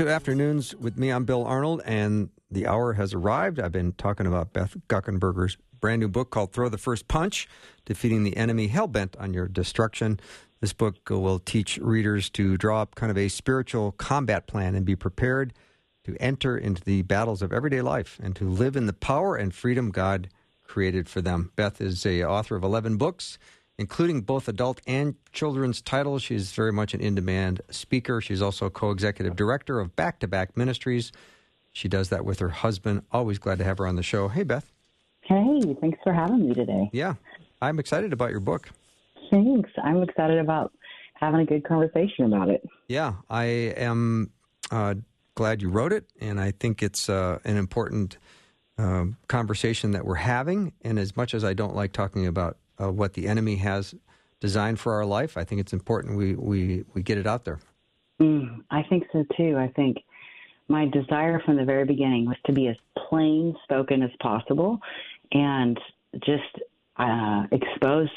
To Afternoons with me. I'm Bill Arnold, and the hour has arrived. I've been talking about Beth Guckenberger's brand new book called Throw the First Punch Defeating the Enemy Hellbent on Your Destruction. This book will teach readers to draw up kind of a spiritual combat plan and be prepared to enter into the battles of everyday life and to live in the power and freedom God created for them. Beth is a author of 11 books including both adult and children's titles. She's very much an in demand speaker. She's also co executive director of Back to Back Ministries. She does that with her husband. Always glad to have her on the show. Hey, Beth. Hey, thanks for having me today. Yeah, I'm excited about your book. Thanks. I'm excited about having a good conversation about it. Yeah, I am uh, glad you wrote it, and I think it's uh, an important uh, conversation that we're having. And as much as I don't like talking about uh, what the enemy has designed for our life. I think it's important we we we get it out there. Mm, I think so too. I think my desire from the very beginning was to be as plain spoken as possible, and just uh, expose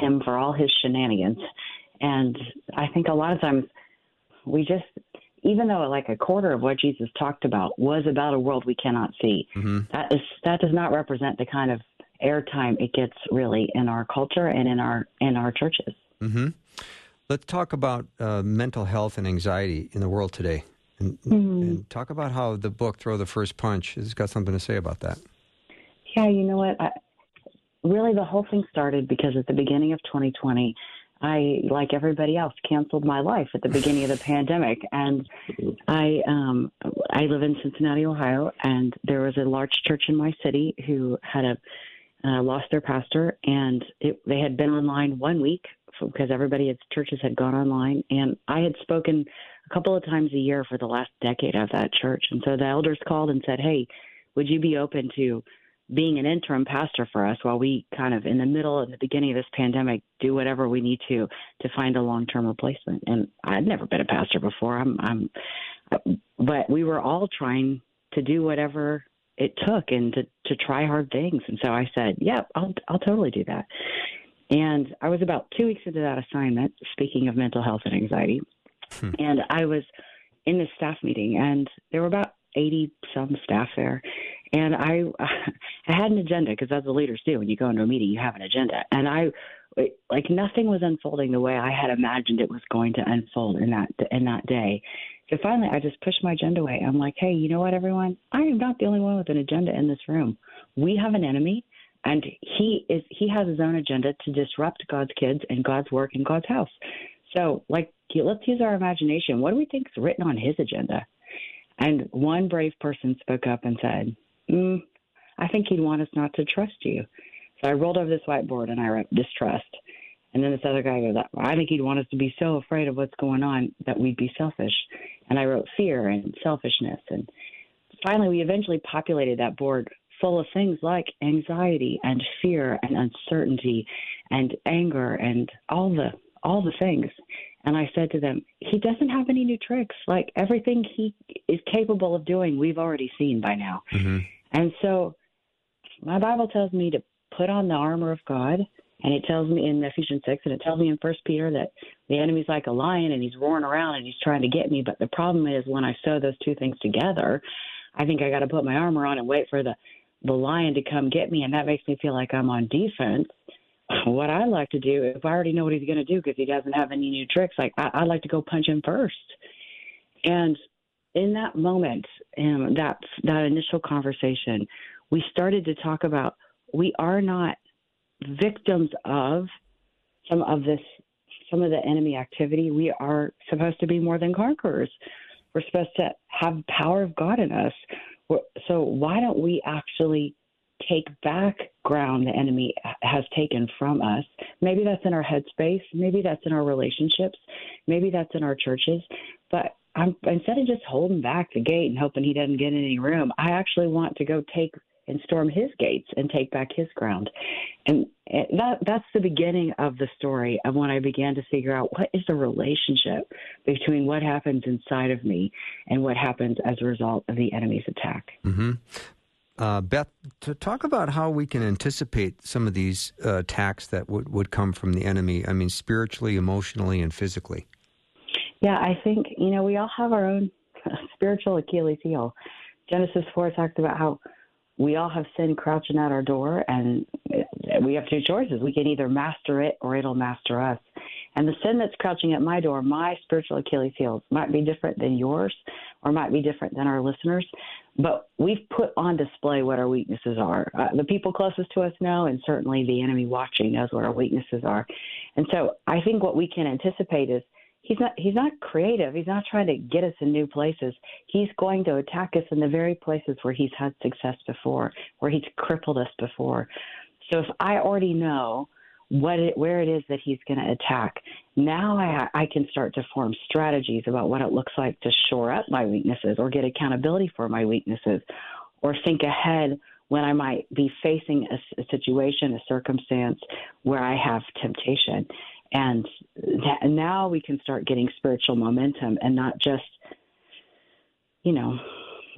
him for all his shenanigans. And I think a lot of times we just even though like a quarter of what Jesus talked about was about a world we cannot see, mm-hmm. that is that does not represent the kind of airtime it gets really in our culture and in our in our churches. Mm-hmm. Let's talk about uh, mental health and anxiety in the world today, and, mm-hmm. and, talk about how the book "Throw the First Punch" has got something to say about that. Yeah, you know what? I, really, the whole thing started because at the beginning of 2020. I, like everybody else, canceled my life at the beginning of the pandemic, and I um, I live in Cincinnati, Ohio, and there was a large church in my city who had a uh, lost their pastor, and it, they had been online one week because everybody at churches had gone online. And I had spoken a couple of times a year for the last decade of that church. And so the elders called and said, Hey, would you be open to being an interim pastor for us while we kind of in the middle and the beginning of this pandemic do whatever we need to to find a long term replacement? And I'd never been a pastor before. I'm, I'm, but we were all trying to do whatever it took and to, to try hard things. And so I said, yeah, I'll, I'll totally do that. And I was about two weeks into that assignment, speaking of mental health and anxiety. Hmm. And I was in this staff meeting, and there were about 80 some staff there. And I, I had an agenda because that's what leaders do. When you go into a meeting, you have an agenda. And I, like nothing was unfolding the way I had imagined it was going to unfold in that in that day. So finally, I just pushed my agenda away. I'm like, hey, you know what, everyone? I am not the only one with an agenda in this room. We have an enemy, and he is he has his own agenda to disrupt God's kids and God's work in God's house. So, like, let's use our imagination. What do we think is written on his agenda? And one brave person spoke up and said, mm, I think he'd want us not to trust you. So I rolled over this whiteboard and I wrote distrust. And then this other guy goes, I think he'd want us to be so afraid of what's going on that we'd be selfish. And I wrote fear and selfishness. And finally, we eventually populated that board full of things like anxiety and fear and uncertainty and anger and all the all the things. And I said to them, he doesn't have any new tricks. Like everything he is capable of doing, we've already seen by now. Mm-hmm. And so my Bible tells me to put on the armor of God and it tells me in Ephesians 6, and it tells me in First Peter that the enemy's like a lion and he's roaring around and he's trying to get me. But the problem is when I sew those two things together, I think I got to put my armor on and wait for the the lion to come get me, and that makes me feel like I'm on defense. What I like to do, if I already know what he's going to do because he doesn't have any new tricks, like I, I like to go punch him first. And in that moment, um, that that initial conversation, we started to talk about we are not victims of some of this, some of the enemy activity. We are supposed to be more than conquerors. We're supposed to have power of God in us. So why don't we actually take back ground the enemy has taken from us. Maybe that's in our headspace, maybe that's in our relationships, maybe that's in our churches. But I'm instead of just holding back the gate and hoping he doesn't get any room, I actually want to go take and storm his gates and take back his ground. And that that's the beginning of the story of when I began to figure out what is the relationship between what happens inside of me and what happens as a result of the enemy's attack. Mm-hmm. Uh, Beth, to talk about how we can anticipate some of these uh, attacks that would, would come from the enemy, I mean, spiritually, emotionally, and physically. Yeah, I think, you know, we all have our own spiritual Achilles heel. Genesis 4 talks about how we all have sin crouching at our door, and we have two choices. We can either master it or it'll master us. And the sin that's crouching at my door, my spiritual Achilles heels, might be different than yours or might be different than our listeners. But we've put on display what our weaknesses are. Uh, the people closest to us know, and certainly the enemy watching knows what our weaknesses are. And so I think what we can anticipate is he's not he's not creative. He's not trying to get us in new places. He's going to attack us in the very places where he's had success before, where he's crippled us before. So if I already know what it, where it is that he's going to attack, now I, I can start to form strategies about what it looks like to shore up my weaknesses or get accountability for my weaknesses, or think ahead when I might be facing a, a situation, a circumstance where I have temptation. And that, now we can start getting spiritual momentum and not just, you know,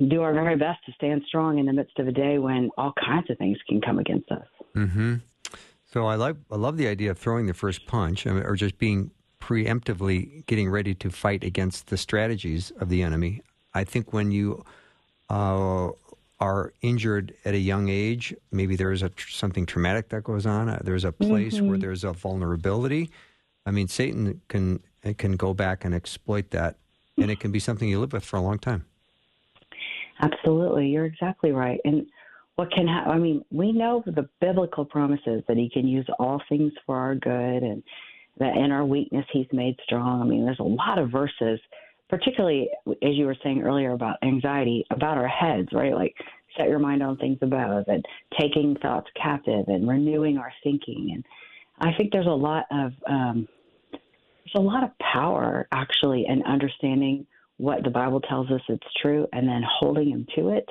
do our very best to stand strong in the midst of a day when all kinds of things can come against us. Mm-hmm. So I like I love the idea of throwing the first punch, or just being preemptively getting ready to fight against the strategies of the enemy. I think when you uh, are injured at a young age, maybe there's a something traumatic that goes on. Uh, there's a place mm-hmm. where there's a vulnerability. I mean, Satan can can go back and exploit that, and it can be something you live with for a long time. Absolutely, you're exactly right. And what can happen? I mean, we know the biblical promises that He can use all things for our good, and that in our weakness He's made strong. I mean, there's a lot of verses particularly as you were saying earlier about anxiety, about our heads, right? Like set your mind on things above and taking thoughts captive and renewing our thinking. And I think there's a lot of um, there's a lot of power actually in understanding what the Bible tells us it's true and then holding him to it.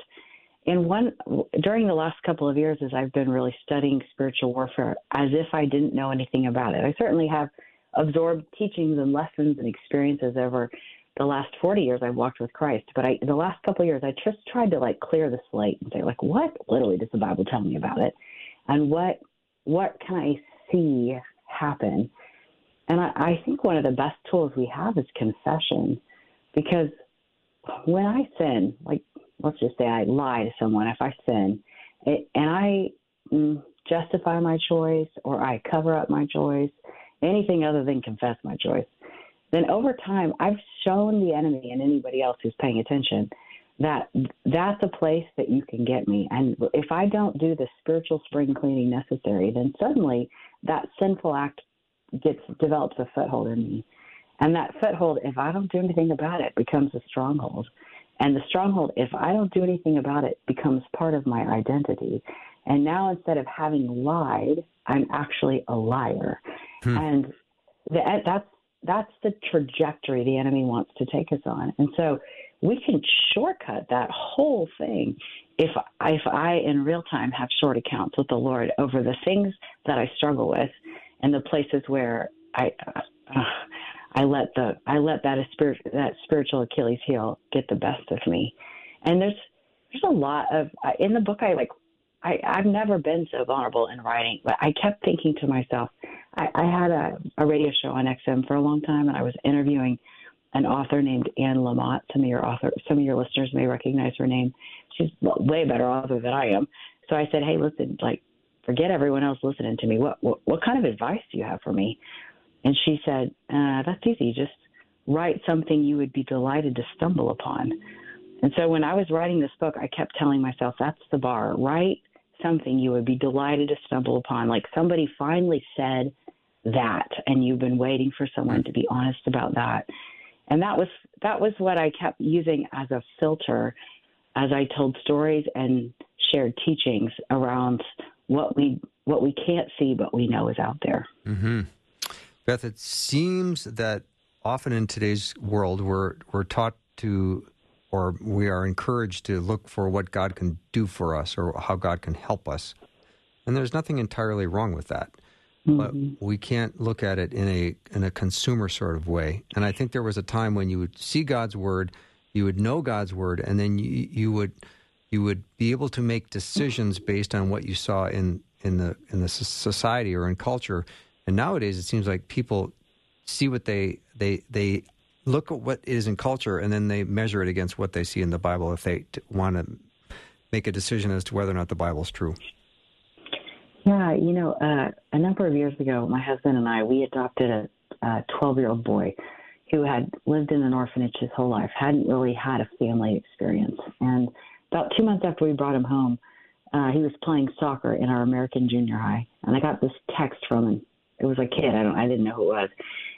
And one during the last couple of years, as I've been really studying spiritual warfare, as if I didn't know anything about it, I certainly have absorbed teachings and lessons and experiences over the last 40 years I've walked with Christ, but I, the last couple years I just tried to like clear the slate and say like, what literally does the Bible tell me about it, and what what can I see happen? And I, I think one of the best tools we have is confession, because when I sin, like let's just say I lie to someone, if I sin, it, and I mm, justify my choice or I cover up my choice, anything other than confess my choice then over time, I've shown the enemy and anybody else who's paying attention that that's a place that you can get me. And if I don't do the spiritual spring cleaning necessary, then suddenly that sinful act gets develops a foothold in me. And that foothold, if I don't do anything about it, becomes a stronghold. And the stronghold, if I don't do anything about it, becomes part of my identity. And now instead of having lied, I'm actually a liar. Hmm. And that's that's the trajectory the enemy wants to take us on. And so we can shortcut that whole thing if if I in real time have short accounts with the Lord over the things that I struggle with and the places where I uh, I let the I let that spirit that spiritual Achilles heel get the best of me. And there's there's a lot of in the book I like I, I've never been so vulnerable in writing, but I kept thinking to myself, I, I had a, a radio show on XM for a long time, and I was interviewing an author named Anne Lamott. Some of your author, some of your listeners may recognize her name. She's way better author than I am. So I said, "Hey, listen, like, forget everyone else listening to me. What what, what kind of advice do you have for me?" And she said, uh, "That's easy. Just write something you would be delighted to stumble upon." And so when I was writing this book, I kept telling myself, "That's the bar. Write something you would be delighted to stumble upon. Like somebody finally said that, and you've been waiting for someone to be honest about that. And that was that was what I kept using as a filter as I told stories and shared teachings around what we what we can't see but we know is out there. Mm-hmm. Beth, it seems that often in today's world we're we're taught to or we are encouraged to look for what God can do for us or how God can help us. And there's nothing entirely wrong with that. Mm-hmm. But we can't look at it in a in a consumer sort of way. And I think there was a time when you would see God's word, you would know God's word, and then you, you would you would be able to make decisions based on what you saw in in the in the society or in culture. And nowadays, it seems like people see what they they they look at what is in culture and then they measure it against what they see in the Bible if they t- want to make a decision as to whether or not the Bible is true. Yeah, you know, uh, a number of years ago, my husband and I we adopted a 12 year old boy who had lived in an orphanage his whole life, hadn't really had a family experience, and about two months after we brought him home, uh, he was playing soccer in our American junior high, and I got this text from him. It was a kid. I don't. I didn't know who it was,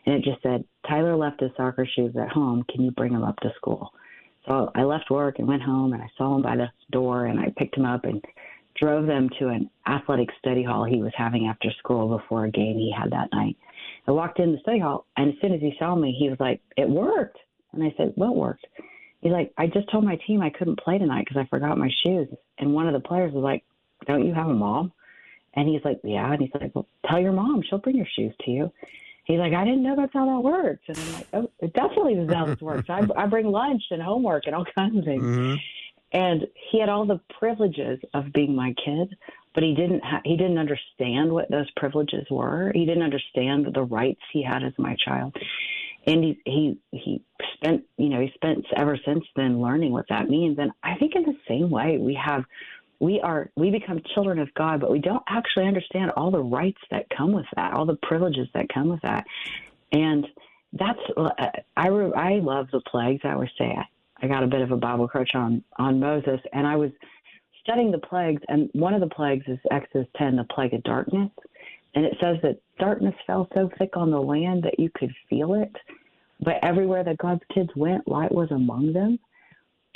and it just said, "Tyler left his soccer shoes at home. Can you bring him up to school?" So I left work and went home, and I saw him by the door, and I picked him up and drove them to an athletic study hall he was having after school before a game he had that night. I walked in the study hall, and as soon as he saw me, he was like, "It worked." And I said, "What worked?" He's like, "I just told my team I couldn't play tonight because I forgot my shoes." And one of the players was like, "Don't you have a mom?" And he's like, yeah. And he's like, well, tell your mom. She'll bring your shoes to you. He's like, I didn't know that's how that works. And I'm like, oh, it definitely is how this works. I, I bring lunch and homework and all kinds of things. Mm-hmm. And he had all the privileges of being my kid, but he didn't ha- he didn't understand what those privileges were. He didn't understand the rights he had as my child. And he he he spent you know he spent ever since then learning what that means. And I think in the same way we have we are we become children of God, but we don't actually understand all the rights that come with that, all the privileges that come with that, and that's uh, I I love the plagues. I always say I, I got a bit of a Bible crush on on Moses, and I was studying the plagues, and one of the plagues is Exodus 10, the plague of darkness, and it says that darkness fell so thick on the land that you could feel it, but everywhere that God's kids went, light was among them.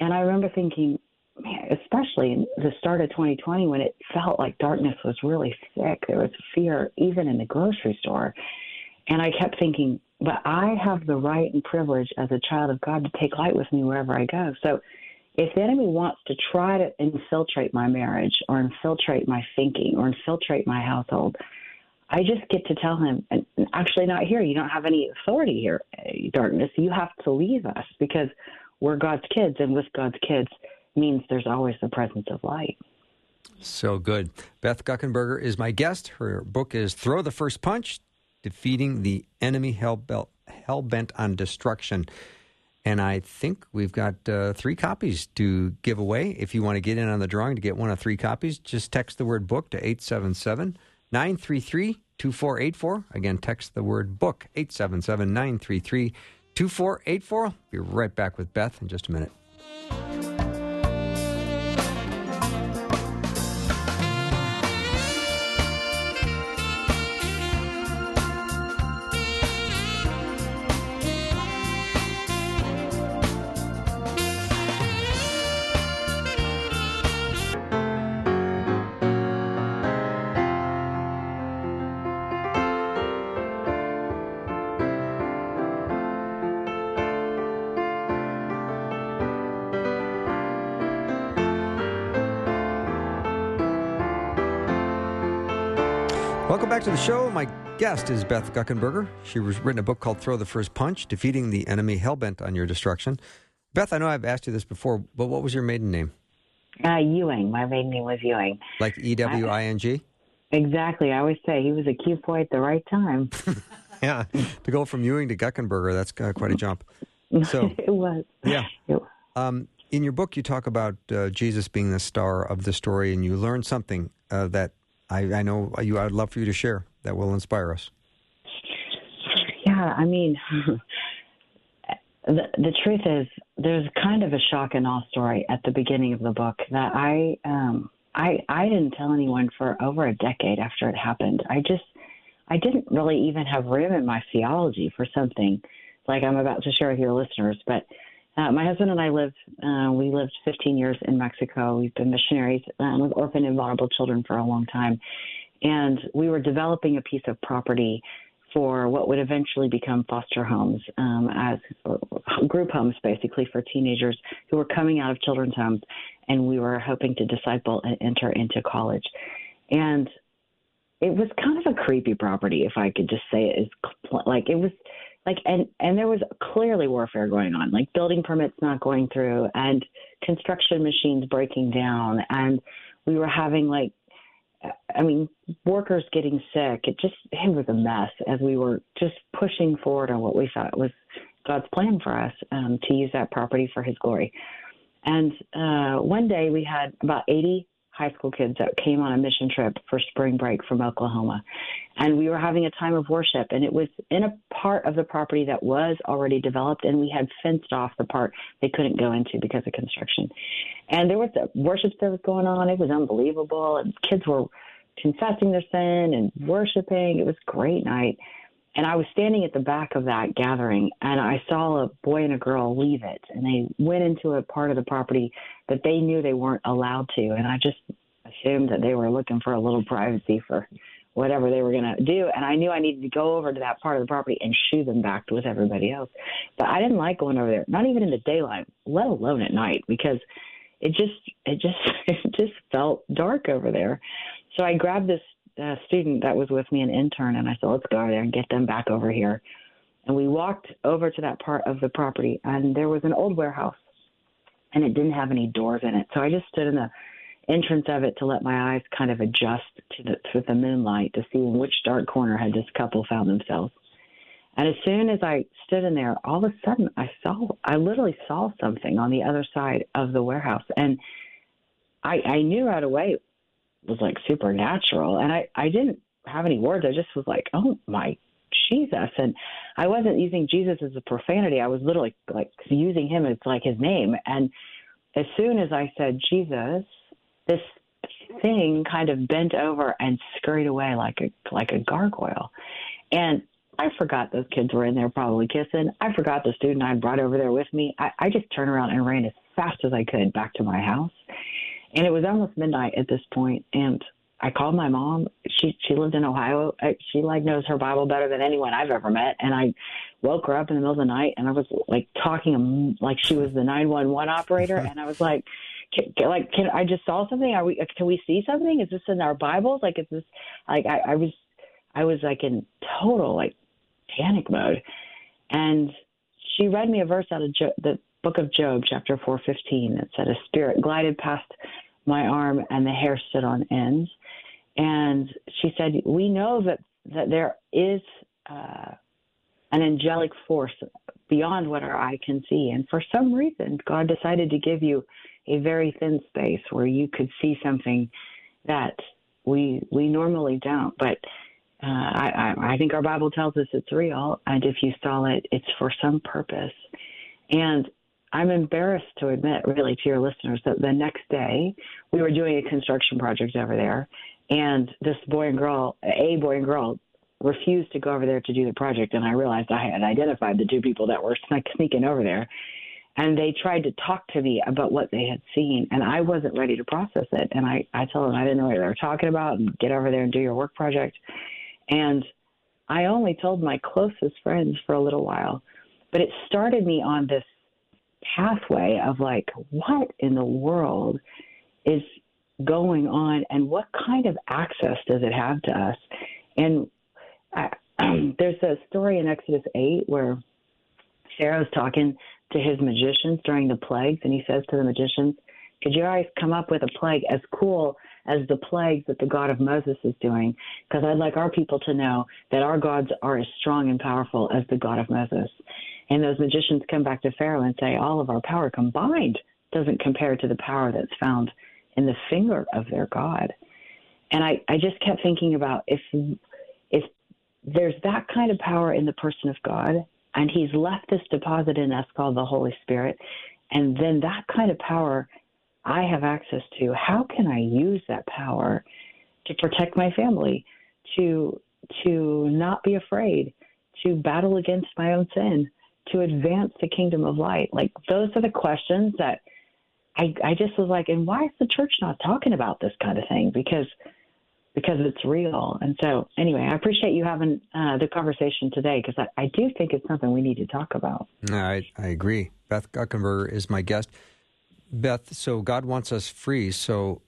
And I remember thinking, man, especially in the start of 2020 when it felt like darkness was really thick. There was fear even in the grocery store. And I kept thinking, but I have the right and privilege as a child of God to take light with me wherever I go. So if the enemy wants to try to infiltrate my marriage or infiltrate my thinking or infiltrate my household, I just get to tell him, and actually not here. You don't have any authority here, eh, darkness. You have to leave us because we're God's kids, and with God's kids, means there's always the presence of light. So good. Beth Guckenberger is my guest. Her book is Throw the First Punch Defeating the Enemy Hell Bent on Destruction. And I think we've got uh, three copies to give away. If you want to get in on the drawing to get one of three copies, just text the word book to 877 933 2484. Again, text the word book 877 933 2484. Be right back with Beth in just a minute. Welcome back to the show. My guest is Beth Guckenberger. She has written a book called Throw the First Punch Defeating the Enemy Hellbent on Your Destruction. Beth, I know I've asked you this before, but what was your maiden name? Uh, Ewing. My maiden name was Ewing. Like E W I N G? Exactly. I always say he was a cute boy at the right time. yeah. To go from Ewing to Guckenberger, that's quite a jump. So it was. Yeah. It um, in your book, you talk about uh, Jesus being the star of the story, and you learn something uh, that I, I know you. I'd love for you to share that will inspire us. Yeah, I mean, the the truth is, there's kind of a shock and awe story at the beginning of the book that I um I I didn't tell anyone for over a decade after it happened. I just I didn't really even have room in my theology for something like I'm about to share with your listeners, but Uh, my husband and I lived, uh, we lived 15 years in Mexico. We've been missionaries uh, with orphan and vulnerable children for a long time. And we were developing a piece of property for what would eventually become foster homes um, as group homes, basically, for teenagers who were coming out of children's homes. And we were hoping to disciple and enter into college. And it was kind of a creepy property, if I could just say it. it is like it was like and and there was clearly warfare going on like building permits not going through and construction machines breaking down. And we were having like i mean workers getting sick. It just it was a mess as we were just pushing forward on what we thought was god's plan for us um, to use that property for his glory. And uh, one day we had about 80 high school kids that came on a mission trip for spring break from Oklahoma. And we were having a time of worship, and it was in a part of the property that was already developed, and we had fenced off the part they couldn't go into because of construction. And there was a worship service going on. It was unbelievable, and kids were confessing their sin and worshiping. It was a great night. And I was standing at the back of that gathering and I saw a boy and a girl leave it and they went into a part of the property that they knew they weren't allowed to. And I just assumed that they were looking for a little privacy for whatever they were going to do. And I knew I needed to go over to that part of the property and shoo them back with everybody else. But I didn't like going over there, not even in the daylight, let alone at night, because it just, it just, it just felt dark over there. So I grabbed this uh, student that was with me, an intern, and I said, let's go over there and get them back over here. And we walked over to that part of the property, and there was an old warehouse, and it didn't have any doors in it. So I just stood in the entrance of it to let my eyes kind of adjust to the to the moonlight to see in which dark corner had this couple found themselves. And as soon as I stood in there, all of a sudden I saw I literally saw something on the other side of the warehouse, and I I knew right away was like supernatural. And I, I didn't have any words. I just was like, oh my Jesus. And I wasn't using Jesus as a profanity. I was literally like using him as like his name. And as soon as I said Jesus, this thing kind of bent over and scurried away like a like a gargoyle. And I forgot those kids were in there probably kissing. I forgot the student I brought over there with me. I, I just turned around and ran as fast as I could back to my house. And it was almost midnight at this point, and I called my mom. She she lived in Ohio. Uh, she like knows her Bible better than anyone I've ever met. And I woke her up in the middle of the night, and I was like talking um, like she was the nine one one operator, and I was like, can, like can I just saw something? Are we can we see something? Is this in our Bibles? Like is this like I, I was I was like in total like panic mode, and she read me a verse out of jo- the book of Job, chapter four fifteen, that said, "A spirit glided past my arm and the hair stood on end. And she said, We know that, that there is uh, an angelic force beyond what our eye can see. And for some reason, God decided to give you a very thin space where you could see something that we we normally don't. But uh, I, I think our Bible tells us it's real, and if you saw it, it's for some purpose. And I'm embarrassed to admit, really, to your listeners, that the next day we were doing a construction project over there, and this boy and girl, a boy and girl, refused to go over there to do the project. And I realized I had identified the two people that were sneaking over there, and they tried to talk to me about what they had seen, and I wasn't ready to process it. And I, I told them I didn't know what they were talking about, and get over there and do your work project. And I only told my closest friends for a little while, but it started me on this pathway of like, what in the world is going on and what kind of access does it have to us? And I, there's a story in Exodus 8 where Pharaoh's talking to his magicians during the plagues, and he says to the magicians, Could you guys come up with a plague as cool as the plagues that the God of Moses is doing? Because I'd like our people to know that our gods are as strong and powerful as the God of Moses. And those magicians come back to Pharaoh and say, all of our power combined doesn't compare to the power that's found in the finger of their God. And I, I just kept thinking about if if there's that kind of power in the person of God, and He's left this deposit in us called the Holy Spirit, and then that kind of power I have access to, how can I use that power to protect my family, to to not be afraid, to battle against my own sin, to advance the kingdom of light? Like those are the questions that I I just was like, and why is the church not talking about this kind of thing? Because because it's real. And so, anyway, I appreciate you having uh, the conversation today because I, I, do think it's something we need to talk about. I, I agree. Beth Guckenberger is my guest. Beth, so God wants us free. So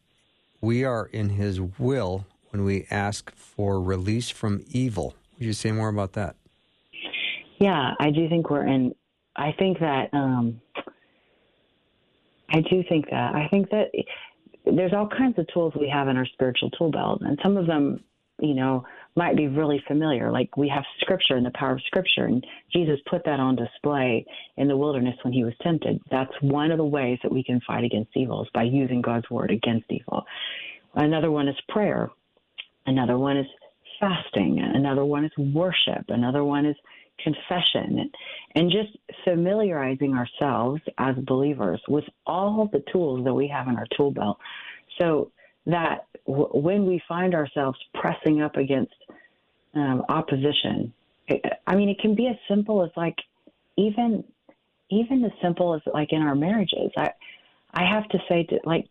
we are in His will when we ask for release from evil. Would you say more about that? Yeah, I do think we're in. I think that. Um, I do think that. I think that there's all kinds of tools we have in our spiritual tool belt, and some of them, you know, might be really familiar. Like we have Scripture and the power of Scripture, and Jesus put that on display in the wilderness when he was tempted. That's one of the ways that we can fight against evil is by using God's word against evil. Another one is prayer. Another one is fasting. Another one is worship. Another one is confession and just familiarizing ourselves as believers with all the tools that we have in our tool belt so that w- when we find ourselves pressing up against um, opposition it, i mean it can be as simple as like even even as simple as like in our marriages i i have to say to like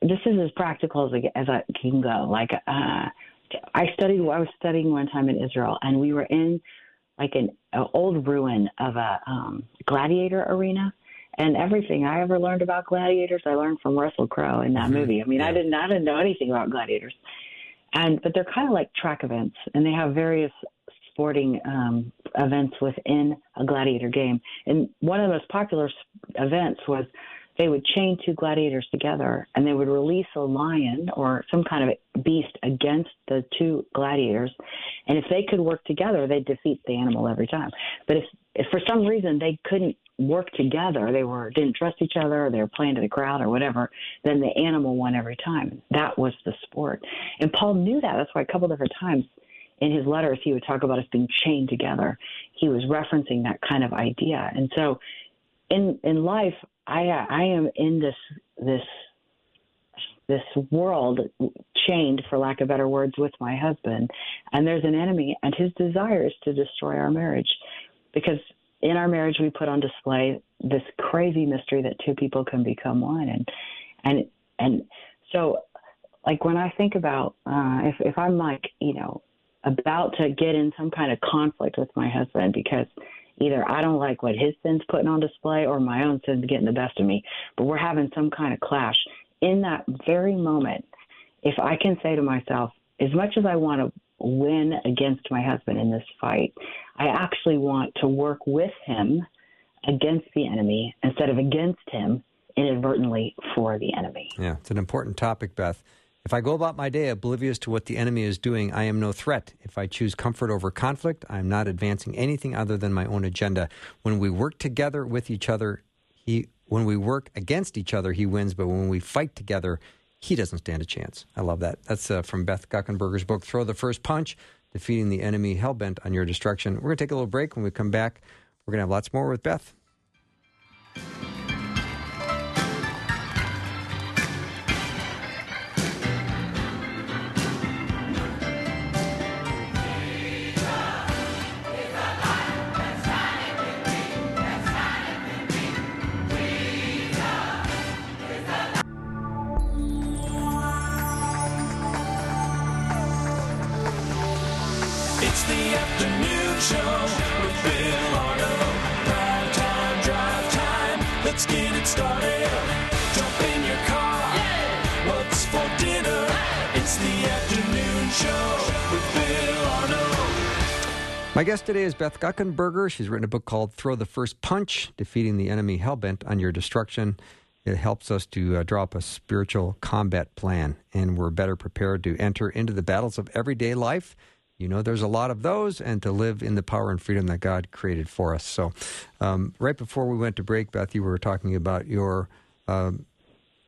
this is as practical as I, as I can go like uh I studied. I was studying one time in Israel, and we were in like an, an old ruin of a um, gladiator arena. And everything I ever learned about gladiators, I learned from Russell Crowe in that mm-hmm. movie. I mean, yeah. I didn't, I didn't know anything about gladiators, and but they're kind of like track events, and they have various sporting um, events within a gladiator game. And one of the most popular events was they would chain two gladiators together and they would release a lion or some kind of beast against the two gladiators. And if they could work together, they'd defeat the animal every time. But if, if for some reason they couldn't work together, they were didn't trust each other, or they were playing to the crowd or whatever, then the animal won every time. That was the sport. And Paul knew that. That's why a couple different times in his letters he would talk about us being chained together. He was referencing that kind of idea. And so in in life, I I am in this this this world chained, for lack of better words, with my husband, and there's an enemy, and his desire is to destroy our marriage, because in our marriage we put on display this crazy mystery that two people can become one, and and and so like when I think about uh, if if I'm like you know about to get in some kind of conflict with my husband because either I don't like what his sin's putting on display or my own sin's getting the best of me. But we're having some kind of clash. In that very moment, if I can say to myself, as much as I want to win against my husband in this fight, I actually want to work with him against the enemy instead of against him inadvertently for the enemy. Yeah, it's an important topic, Beth. If I go about my day oblivious to what the enemy is doing, I am no threat. If I choose comfort over conflict, I am not advancing anything other than my own agenda. When we work together with each other, he when we work against each other, he wins, but when we fight together, he doesn't stand a chance. I love that. That's uh, from Beth Guckenberger's book, Throw the First Punch Defeating the Enemy Hellbent on Your Destruction. We're going to take a little break. When we come back, we're going to have lots more with Beth. My guest today is Beth Guckenberger. She's written a book called Throw the First Punch Defeating the Enemy Hellbent on Your Destruction. It helps us to uh, draw up a spiritual combat plan, and we're better prepared to enter into the battles of everyday life. You know, there's a lot of those, and to live in the power and freedom that God created for us. So, um, right before we went to break, Beth, you were talking about your um,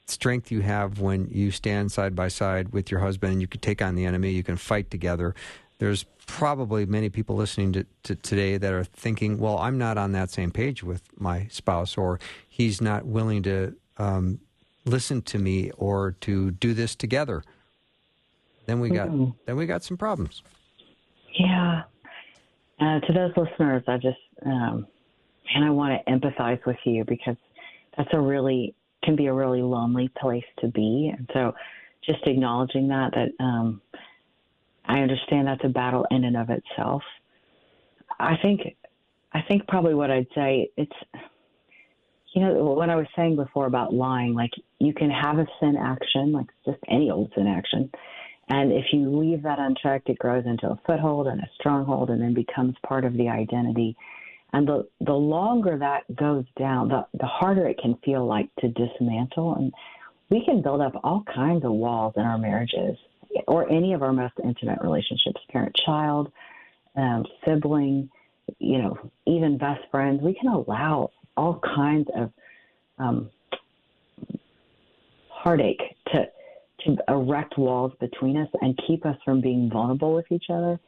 strength you have when you stand side by side with your husband and you can take on the enemy, you can fight together there's probably many people listening to, to, today that are thinking, well, I'm not on that same page with my spouse, or he's not willing to um, listen to me or to do this together. Then we got mm-hmm. then we got some problems. Yeah. Uh, to those listeners, I just um, man, I want to empathize with you because that's a really can be a really lonely place to be. And so, just acknowledging that that um, I understand that's a battle in and of itself. I think I think probably what I'd say it's you know what I was saying before about lying like you can have a sin action like just any old sin action and if you leave that unchecked it grows into a foothold and a stronghold and then becomes part of the identity. And the the longer that goes down the the harder it can feel like to dismantle. And we can build up all kinds of walls in our marriages or any of our most intimate relationships parent child um, sibling you know, even best friends, we can allow all kinds of um, heartache to to erect walls between us and keep us from being vulnerable with each other.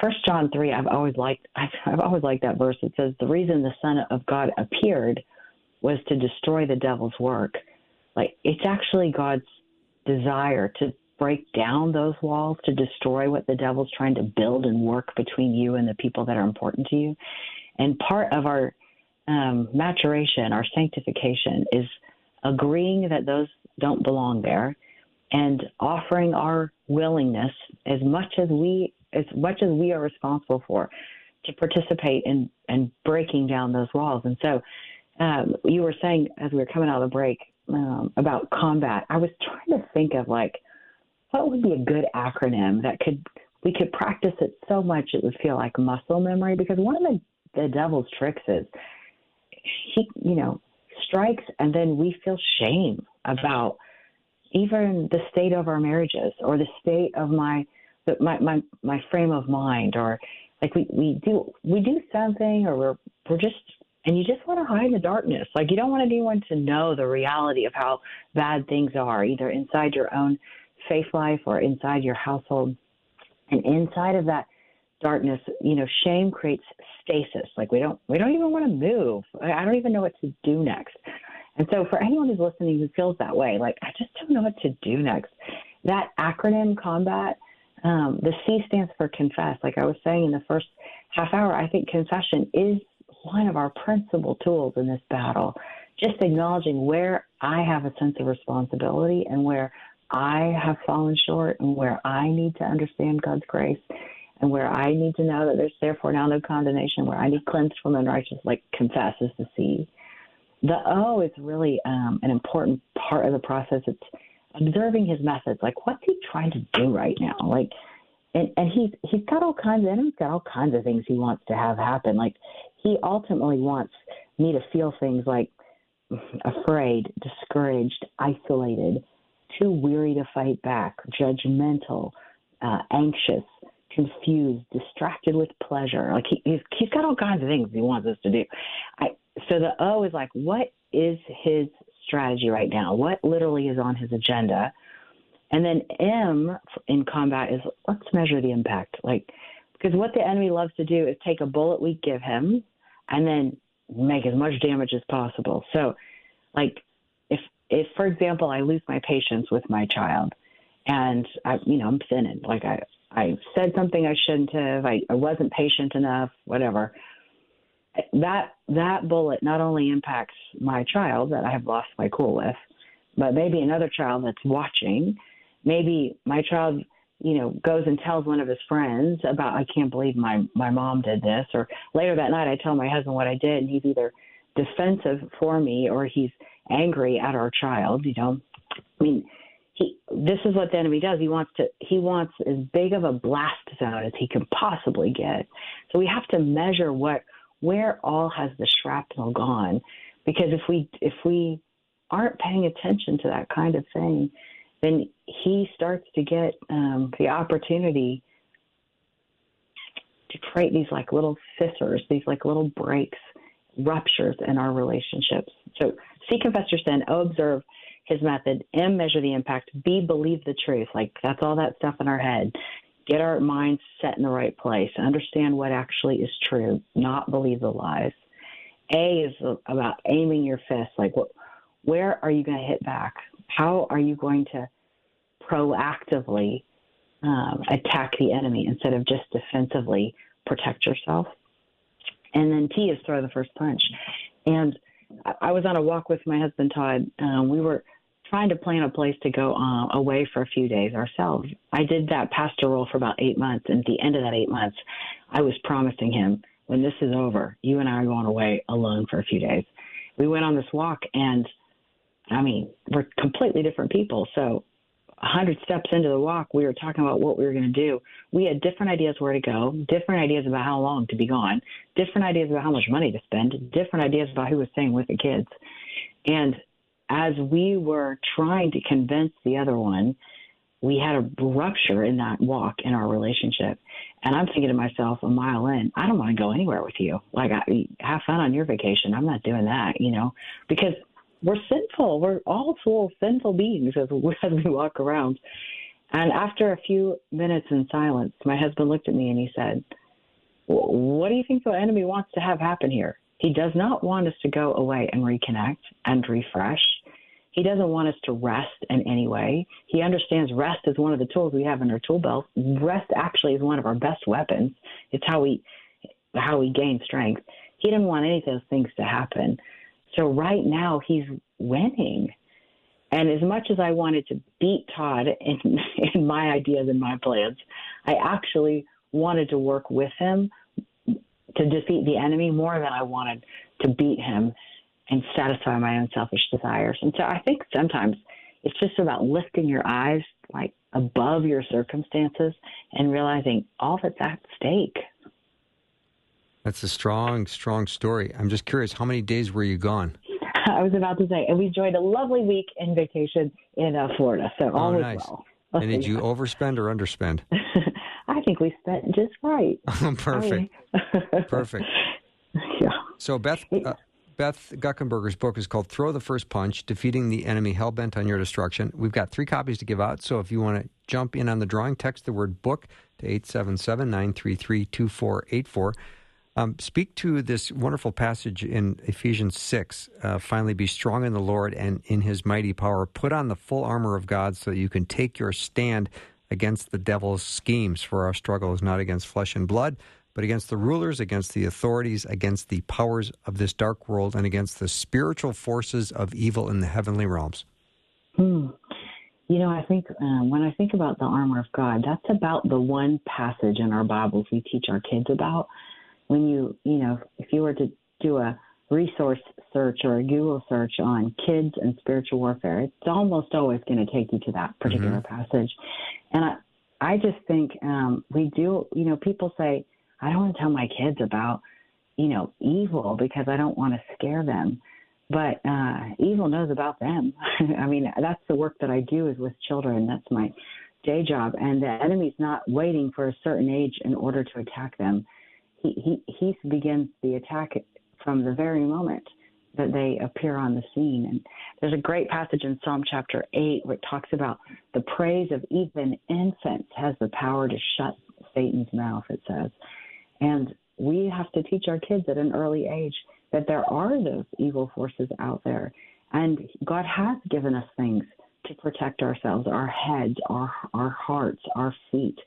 First John three, I've always liked. I've, I've always liked that verse. It says the reason the Son of God appeared was to destroy the devil's work. Like it's actually God's desire to break down those walls to destroy what the devil's trying to build and work between you and the people that are important to you. And part of our um, maturation, our sanctification, is agreeing that those don't belong there and offering our willingness as much as we as much as we are responsible for to participate in in breaking down those walls. And so um, you were saying as we were coming out of the break um, about combat, I was trying to think of like what would be a good acronym that could we could practice it so much it would feel like muscle memory because one of the, the devil's tricks is he you know strikes and then we feel shame about even the state of our marriages or the state of my my my, my frame of mind or like we, we do we do something or we're we're just and you just want to hide in the darkness. Like you don't want anyone to know the reality of how bad things are either inside your own faith life or inside your household. And inside of that darkness, you know, shame creates stasis. Like we don't we don't even want to move. I don't even know what to do next. And so for anyone who's listening who feels that way, like I just don't know what to do next. That acronym combat, um, the C stands for confess. Like I was saying in the first half hour, I think confession is one of our principal tools in this battle. Just acknowledging where I have a sense of responsibility and where I have fallen short and where I need to understand God's grace and where I need to know that there's therefore now no condemnation, where I need cleansed from unrighteous, like confess is the C. The O is really um, an important part of the process. It's observing his methods. Like, what's he trying to do right now? Like, and, and he's he's got all kinds of and he's got all kinds of things he wants to have happen. Like, he ultimately wants me to feel things like afraid, discouraged, isolated, too weary to fight back, judgmental, uh, anxious, confused, distracted with pleasure. Like he, he's he's got all kinds of things he wants us to do. I, so the O is like, what is his strategy right now? What literally is on his agenda? And then M in combat is let's measure the impact. Like because what the enemy loves to do is take a bullet we give him and then make as much damage as possible. So like if for example, I lose my patience with my child, and I, you know, I'm sinning, like I, I said something I shouldn't have, I, I wasn't patient enough, whatever. That that bullet not only impacts my child that I have lost my cool with, but maybe another child that's watching. Maybe my child, you know, goes and tells one of his friends about I can't believe my my mom did this, or later that night I tell my husband what I did, and he's either defensive for me or he's angry at our child. You know, I mean, he this is what the enemy does. He wants to he wants as big of a blast zone as he can possibly get. So we have to measure what where all has the shrapnel gone, because if we if we aren't paying attention to that kind of thing, then he starts to get um, the opportunity to create these like little fissures, these like little breaks, ruptures in our relationships. So C, confess your sin. O, observe his method. M, measure the impact. B, believe the truth. Like that's all that stuff in our head. Get our minds set in the right place. Understand what actually is true, not believe the lies. A is about aiming your fist. Like, what, where are you going to hit back? How are you going to proactively um, attack the enemy instead of just defensively protect yourself? And then T is throw the first punch. And I was on a walk with my husband Todd. Um, we were trying to plan a place to go uh, away for a few days ourselves. I did that pastor role for about eight months, and at the end of that eight months, I was promising him, when this is over, you and I are going away alone for a few days. We went on this walk, and I mean, we're completely different people. So, a hundred steps into the walk, we were talking about what we were going to do. We had different ideas where to go, different ideas about how long to be gone, different ideas about how much money to spend, different ideas about who was staying with the kids. And as we were trying to convince the other one, we had a rupture in that walk in our relationship. And I'm thinking to myself, a mile in, I don't want to go anywhere with you. Like, I, have fun on your vacation. I'm not doing that, you know, because we're sinful. We're all full sinful beings as, as we walk around. And after a few minutes in silence, my husband looked at me and he said, What do you think the enemy wants to have happen here? He does not want us to go away and reconnect and refresh. He doesn't want us to rest in any way. He understands rest is one of the tools we have in our tool belt. Rest actually is one of our best weapons. It's how we how we gain strength. He didn't want any of those things to happen. So right now he's winning. And as much as I wanted to beat Todd in, in my ideas and my plans, I actually wanted to work with him to defeat the enemy more than I wanted to beat him and satisfy my own selfish desires. And so I think sometimes it's just about lifting your eyes like above your circumstances and realizing all that's at stake. That's a strong, strong story. I'm just curious, how many days were you gone? I was about to say, and we enjoyed a lovely week in vacation in uh, Florida. So all oh, nice. well. And did you overspend or underspend? I think we spent just right. Perfect. Perfect. Yeah. So Beth uh, Beth Guckenberger's book is called Throw the First Punch Defeating the Enemy Hell Bent on Your Destruction. We've got three copies to give out. So if you want to jump in on the drawing, text the word book to 877 933 2484. Um, speak to this wonderful passage in Ephesians 6. Uh, finally, be strong in the Lord and in his mighty power. Put on the full armor of God so that you can take your stand against the devil's schemes. For our struggle is not against flesh and blood, but against the rulers, against the authorities, against the powers of this dark world, and against the spiritual forces of evil in the heavenly realms. Hmm. You know, I think um, when I think about the armor of God, that's about the one passage in our Bibles we teach our kids about when you, you know, if you were to do a resource search or a Google search on kids and spiritual warfare, it's almost always going to take you to that particular mm-hmm. passage. And I, I just think um, we do, you know, people say, I don't want to tell my kids about, you know, evil because I don't want to scare them. But uh, evil knows about them. I mean, that's the work that I do is with children. That's my day job. And the enemy's not waiting for a certain age in order to attack them he, he, begins the attack from the very moment that they appear on the scene. And there's a great passage in Psalm chapter 8 where it talks about the praise of even infants has the power to shut Satan's mouth, it says. And we have to teach our kids at an early age that there are those evil forces out there. And God has given us things to protect ourselves our heads, our, our hearts, our feet,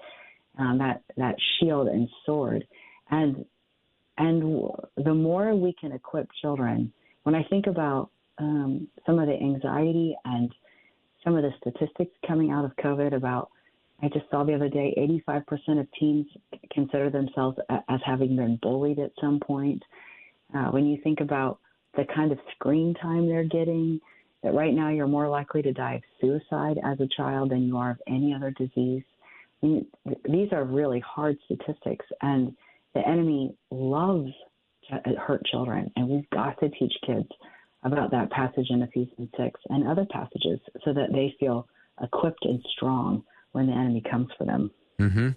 um, that, that shield and sword and and the more we can equip children, when I think about um, some of the anxiety and some of the statistics coming out of COVID about, I just saw the other day, 85% of teens consider themselves as having been bullied at some point. Uh, when you think about the kind of screen time they're getting, that right now you're more likely to die of suicide as a child than you are of any other disease. I mean, these are really hard statistics, and the enemy loves to hurt children, and we've got to teach kids about that passage in Ephesians 6 and other passages so that they feel equipped and strong when the enemy comes for them. Mm-hmm.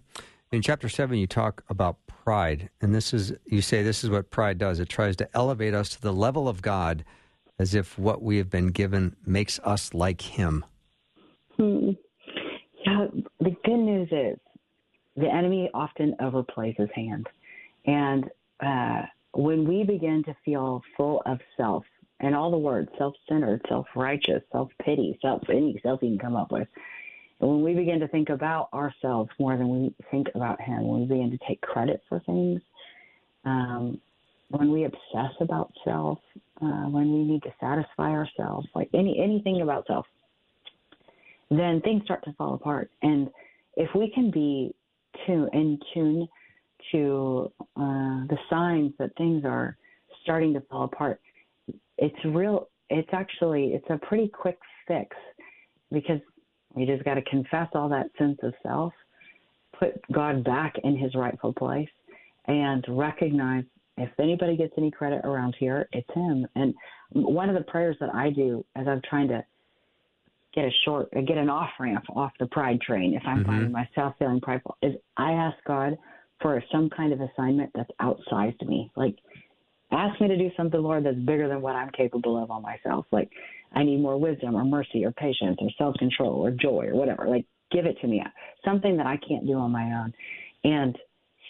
In chapter 7, you talk about pride, and this is, you say this is what pride does. It tries to elevate us to the level of God as if what we have been given makes us like Him. Hmm. Yeah, the good news is the enemy often overplays his hand. And uh, when we begin to feel full of self, and all the words self centered, self righteous, self pity, self any self you can come up with, and when we begin to think about ourselves more than we think about Him, when we begin to take credit for things, um, when we obsess about self, uh, when we need to satisfy ourselves, like any anything about self, then things start to fall apart. And if we can be in tune to uh, the signs that things are starting to fall apart, it's real. It's actually it's a pretty quick fix because you just got to confess all that sense of self, put God back in His rightful place, and recognize if anybody gets any credit around here, it's Him. And one of the prayers that I do as I'm trying to get a short, get an off ramp off the pride train, if I'm mm-hmm. finding myself feeling prideful, is I ask God for some kind of assignment that's outsized me. Like, ask me to do something, Lord, that's bigger than what I'm capable of on myself. Like, I need more wisdom or mercy or patience or self control or joy or whatever. Like, give it to me. Something that I can't do on my own. And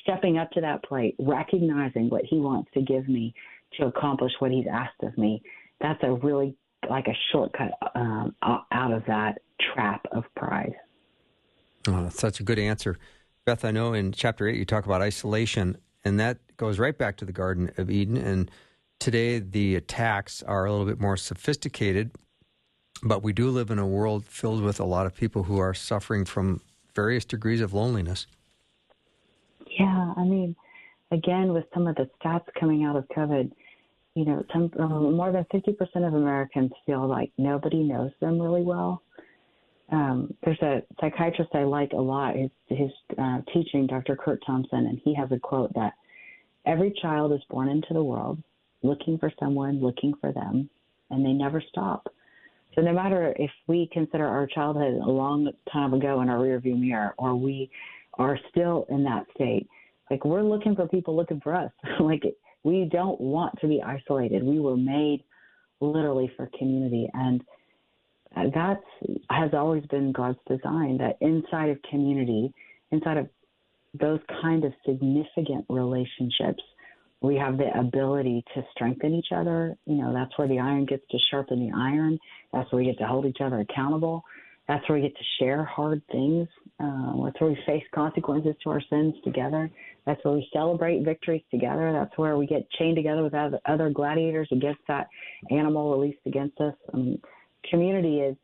stepping up to that plate, recognizing what He wants to give me to accomplish what He's asked of me, that's a really like a shortcut um, out of that trap of pride. Oh, that's such a good answer. Beth, I know in chapter 8 you talk about isolation, and that goes right back to the Garden of Eden. And today the attacks are a little bit more sophisticated, but we do live in a world filled with a lot of people who are suffering from various degrees of loneliness. Yeah, I mean, again, with some of the stats coming out of COVID, you know, some, um, more than 50% of Americans feel like nobody knows them really well. Um, there's a psychiatrist I like a lot. His, his uh, teaching, Dr. Curt Thompson, and he has a quote that every child is born into the world looking for someone, looking for them, and they never stop. So no matter if we consider our childhood a long time ago in our rearview mirror, or we are still in that state, like we're looking for people looking for us. like we don't want to be isolated. We were made literally for community. And that has always been God's design that inside of community, inside of those kind of significant relationships, we have the ability to strengthen each other. You know, that's where the iron gets to sharpen the iron. That's where we get to hold each other accountable. That's where we get to share hard things. Uh, that's where we face consequences to our sins together. That's where we celebrate victories together. That's where we get chained together with other gladiators against that animal released against us. I mean, community is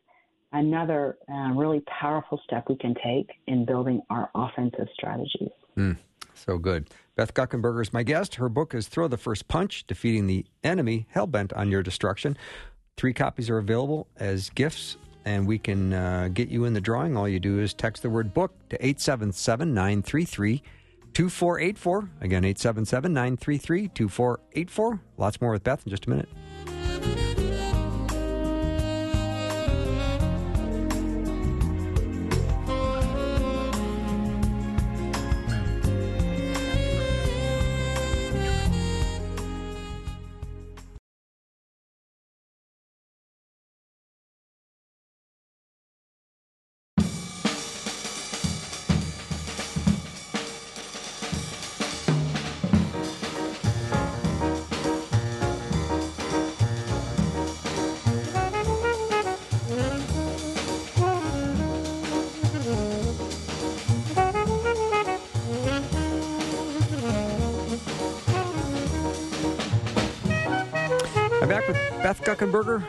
another uh, really powerful step we can take in building our offensive strategies. Mm, so good. Beth Guckenberger is my guest. Her book is Throw the First Punch Defeating the Enemy Hellbent on Your Destruction. Three copies are available as gifts and we can uh, get you in the drawing. All you do is text the word book to 877 933 2484. Again, 877 933 2484. Lots more with Beth in just a minute.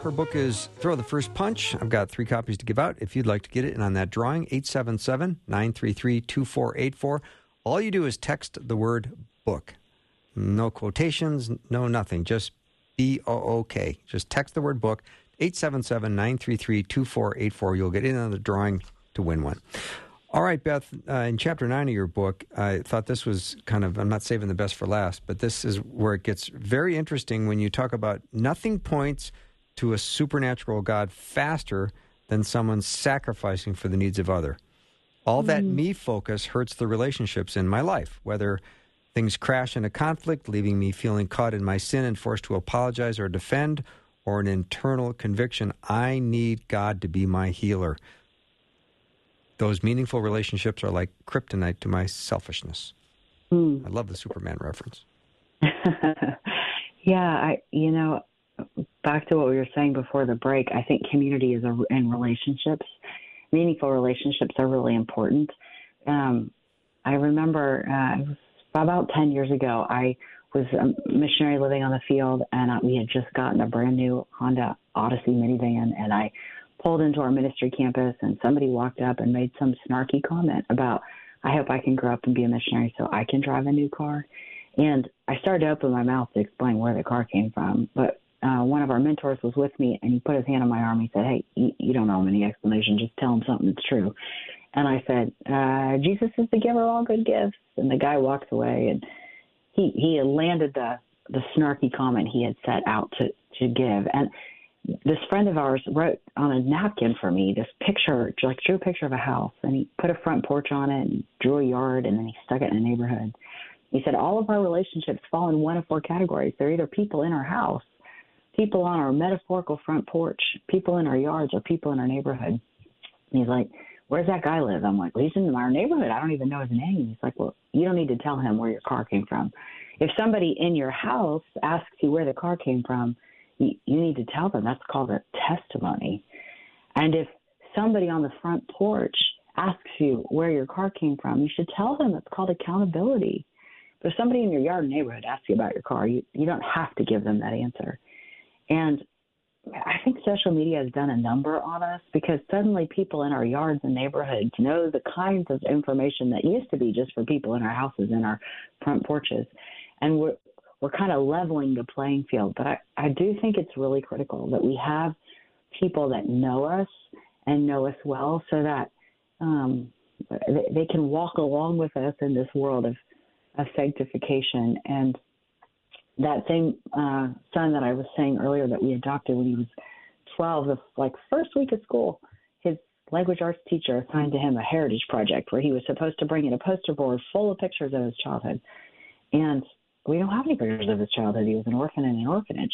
Her book is Throw the First Punch. I've got three copies to give out. If you'd like to get it, and on that drawing, 877 933 2484. All you do is text the word book. No quotations, no nothing. Just B O O K. Just text the word book, 877 933 2484. You'll get in on the drawing to win one. All right, Beth, uh, in chapter nine of your book, I thought this was kind of, I'm not saving the best for last, but this is where it gets very interesting when you talk about nothing points to a supernatural God faster than someone sacrificing for the needs of other. All mm. that me focus hurts the relationships in my life, whether things crash into conflict, leaving me feeling caught in my sin and forced to apologize or defend, or an internal conviction I need God to be my healer those meaningful relationships are like kryptonite to my selfishness. Mm. I love the Superman reference. yeah, I you know, back to what we were saying before the break, I think community is a, and relationships, meaningful relationships are really important. Um, I remember uh, about 10 years ago, I was a missionary living on the field, and we had just gotten a brand new Honda Odyssey minivan, and I pulled into our ministry campus, and somebody walked up and made some snarky comment about, "I hope I can grow up and be a missionary so I can drive a new car." And I started to open my mouth to explain where the car came from, but uh, one of our mentors was with me, and he put his hand on my arm. He said, "Hey, you, don't know him any explanation. Just tell him something that's true." And I said, uh, "Jesus is the giver of all good gifts." And the guy walks away, and he he landed the the snarky comment he had set out to to give. And this friend of ours wrote on a napkin for me this picture, like drew a picture of a house, and he put a front porch on it, and drew a yard, and then he stuck it in a neighborhood. He said all of our relationships fall in one of four categories. They're either people in our house, people on our metaphorical front porch, people in our yards, or people in our neighborhood. And he's like, where's that guy live? I'm like, well, he's in our neighborhood. I don't even know his name. He's like, well, you don't need to tell him where your car came from. If somebody in your house asks you where the car came from, you, you need to tell them. That's called a testimony. And if somebody on the front porch asks you where your car came from, you should tell them. It's called accountability. But if somebody in your yard neighborhood asks you about your car, you, you don't have to give them that answer. And I think social media has done a number on us because suddenly people in our yards and neighborhoods know the kinds of information that used to be just for people in our houses and our front porches. And we're we're kind of leveling the playing field. But I, I do think it's really critical that we have people that know us and know us well so that um, they, they can walk along with us in this world of, of sanctification. And that same uh, son that I was saying earlier that we adopted when he was 12, the like first week of school, his language arts teacher assigned to him a heritage project where he was supposed to bring in a poster board full of pictures of his childhood. And we don't have any pictures of his childhood. He was an orphan in an orphanage.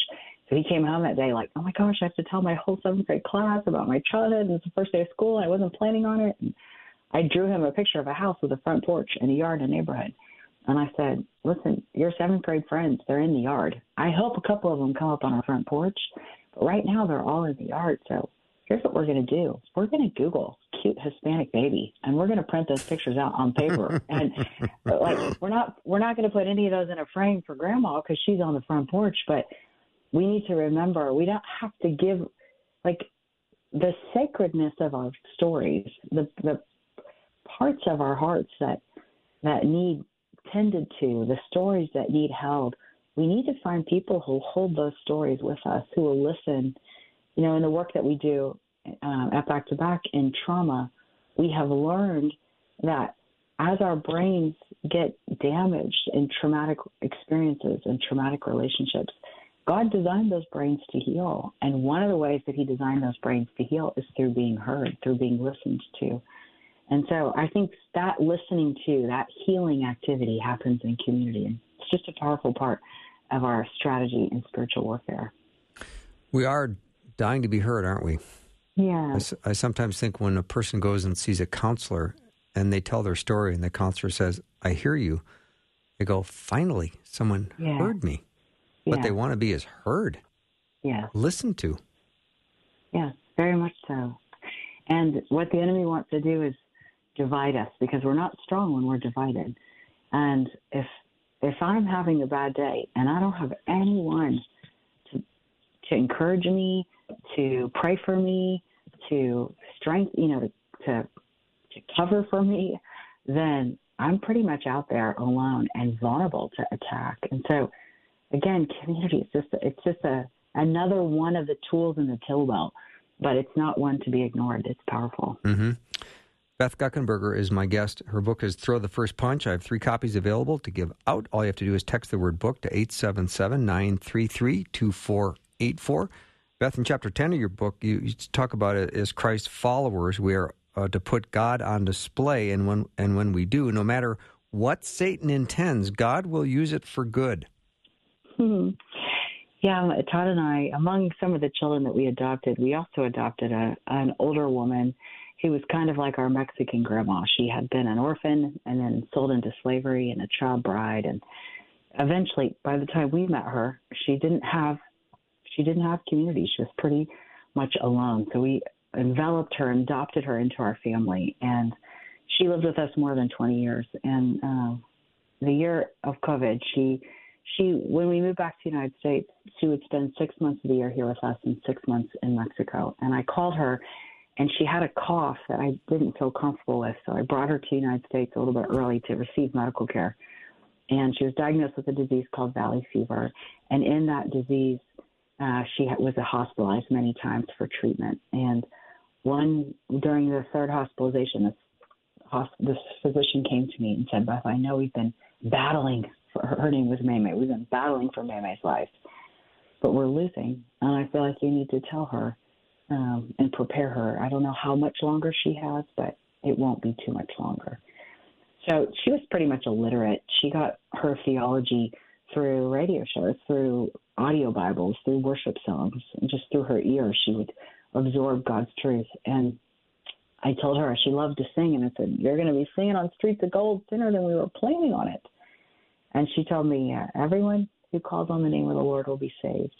So he came home that day like, oh my gosh, I have to tell my whole seventh grade class about my childhood. And it's the first day of school. I wasn't planning on it. And I drew him a picture of a house with a front porch and a yard and a neighborhood. And I said, listen, your seventh grade friends, they're in the yard. I hope a couple of them come up on our front porch, but right now they're all in the yard. So here's what we're going to do. We're going to Google cute Hispanic baby, and we're going to print those pictures out on paper. and like, we're not we're not going to put any of those in a frame for Grandma because she's on the front porch. But we need to remember we don't have to give like the sacredness of our stories, the the parts of our hearts that that need tended to, the stories that need held. We need to find people who hold those stories with us, who will listen. You know, in the work that we do um, at Back to Back in trauma, we have learned that as our brains get damaged in traumatic experiences and traumatic relationships, God designed those brains to heal. And one of the ways that He designed those brains to heal is through being heard, through being listened to. And so I think that listening to, that healing activity happens in community. And it's just a powerful part of our strategy in spiritual warfare. We are dying to be heard, aren't we? Yeah. I, I sometimes think when a person goes and sees a counselor and they tell their story and the counselor says, I hear you, they go, finally, someone yeah. heard me. What they want to be is heard. Yeah. Listened to. Yes, very much so. And what the enemy wants to do is divide us because we're not strong when we're divided. And if if I'm having a bad day and I don't have anyone to to encourage me, to pray for me, to strength, you know, to to, to cover for me, then I'm pretty much out there alone and vulnerable to attack. And so, again, community is just it's just a another one of the tools in the tool belt, but it's not one to be ignored. It's powerful. Mm-hmm. Beth Guckenberger is my guest. Her book is Throw the First Punch. I have three copies available to give out. All you have to do is text the word book to 877 933 2484. Beth, in chapter 10 of your book, you, you talk about it as Christ's followers. We are uh, to put God on display, and when, and when we do, no matter what Satan intends, God will use it for good. Hmm. Yeah, Todd and I, among some of the children that we adopted, we also adopted a, an older woman she was kind of like our Mexican grandma. She had been an orphan and then sold into slavery and a child bride and eventually by the time we met her, she didn't have she didn't have community. She was pretty much alone. So we enveloped her and adopted her into our family and she lived with us more than 20 years and uh, the year of COVID, she she when we moved back to the United States, she would spend six months of the year here with us and six months in Mexico. And I called her and she had a cough that I didn't feel comfortable with. So I brought her to the United States a little bit early to receive medical care. And she was diagnosed with a disease called valley fever. And in that disease, uh, she was hospitalized many times for treatment. And one during the third hospitalization, this, this physician came to me and said, "Beth, I know we've been battling for her, her name was Maymay. We've been battling for Maymay's life, but we're losing, and I feel like you need to tell her um, and prepare her. I don't know how much longer she has, but it won't be too much longer. So she was pretty much illiterate. She got her theology through radio shows, through audio Bibles, through worship songs, and just through her ear. she would absorb God's truth. And I told her she loved to sing, and I said, "You're going to be singing on Streets of Gold sooner than we were planning on it." And she told me, "Everyone who calls on the name of the Lord will be saved."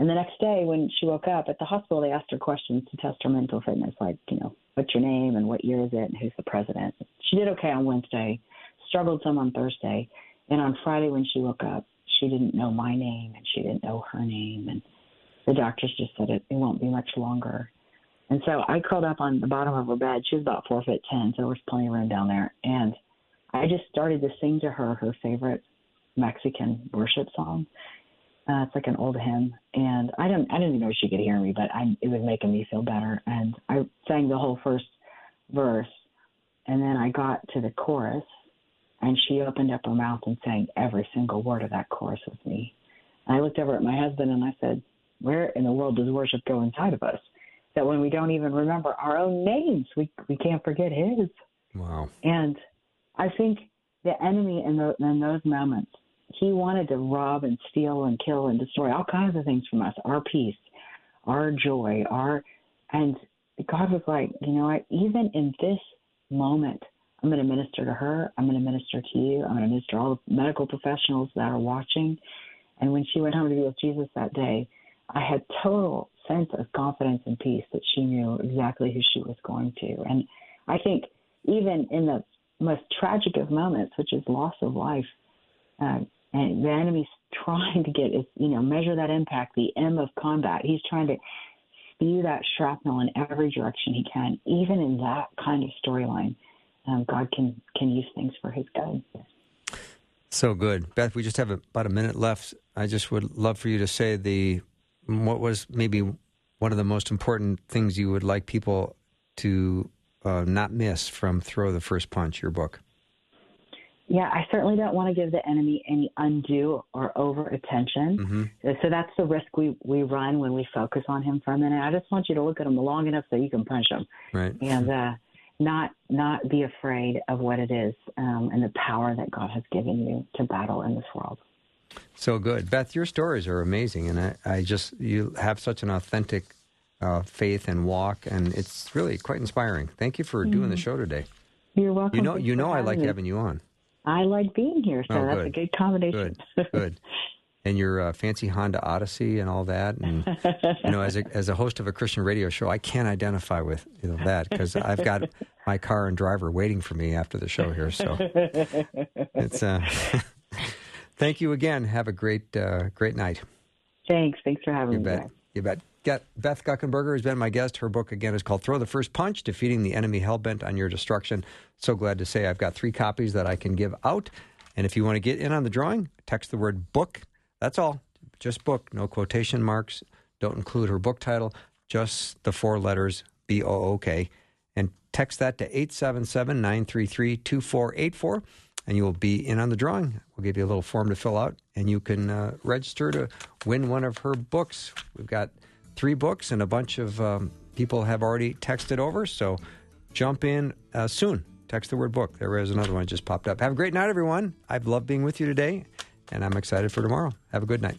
And the next day, when she woke up at the hospital, they asked her questions to test her mental fitness, like, you know, what's your name and what year is it and who's the president. She did okay on Wednesday, struggled some on Thursday, and on Friday when she woke up, she didn't know my name and she didn't know her name, and the doctors just said it, it won't be much longer. And so I curled up on the bottom of her bed. She was about four foot ten, so there was plenty of room down there. And I just started to sing to her her favorite Mexican worship song. Uh, it's like an old hymn, and I didn't I didn't even know she could hear me, but I it was making me feel better. And I sang the whole first verse, and then I got to the chorus, and she opened up her mouth and sang every single word of that chorus with me. And I looked over at my husband and I said, "Where in the world does worship go inside of us? That when we don't even remember our own names, we we can't forget His." Wow. And I think the enemy in, the, in those moments he wanted to rob and steal and kill and destroy all kinds of things from us our peace our joy our and god was like you know what? Even in this moment i'm going to minister to her i'm going to minister to you i'm going to minister to all the medical professionals that are watching. And when she went home to be with jesus that day i had total sense of confidence and peace that she knew exactly who she was going to. And i think even in the most tragic of moments which is loss of life uh, and the enemy's trying to get you know measure that impact the m of combat. He's trying to spew that shrapnel in every direction he can even in that kind of storyline. Um, god can can use things for his good. So good. Beth we just have about a minute left. I just would love for you to say the what was maybe one of the most important things you would like people to uh, not miss from throw the first punch your book yeah, I certainly don't want to give the enemy any undue or over attention. Mm-hmm. So that's the risk we, we run when we focus on him for a minute. I just want you to look at him long enough so you can punch him, right? And uh, not not be afraid of what it is um, and the power that God has given you to battle in this world. So good, Beth. Your stories are amazing, and I, I just you have such an authentic uh, faith and walk, and it's really quite inspiring. Thank you for mm-hmm. doing the mm. show today. You're welcome. You know, you know, I like having you on. I like being here, so oh, that's a good combination. Good, good. and your uh, fancy Honda Odyssey and all that, and you know, as a as a host of a Christian radio show, I can't identify with you know that because I've got my car and driver waiting for me after the show here. So it's. Uh, thank you again. Have a great uh, great night. Thanks. Thanks for having you me. Bet. Back. You bet. Beth Guckenberger has been my guest. Her book again is called Throw the First Punch Defeating the Enemy Hellbent on Your Destruction. So glad to say I've got three copies that I can give out. And if you want to get in on the drawing, text the word book. That's all. Just book, no quotation marks. Don't include her book title, just the four letters B O O K. And text that to 877 933 2484 and you will be in on the drawing. We'll give you a little form to fill out, and you can uh, register to win one of her books. We've got three books, and a bunch of um, people have already texted over. So jump in uh, soon. Text the word book. There is another one just popped up. Have a great night, everyone. I've loved being with you today, and I'm excited for tomorrow. Have a good night.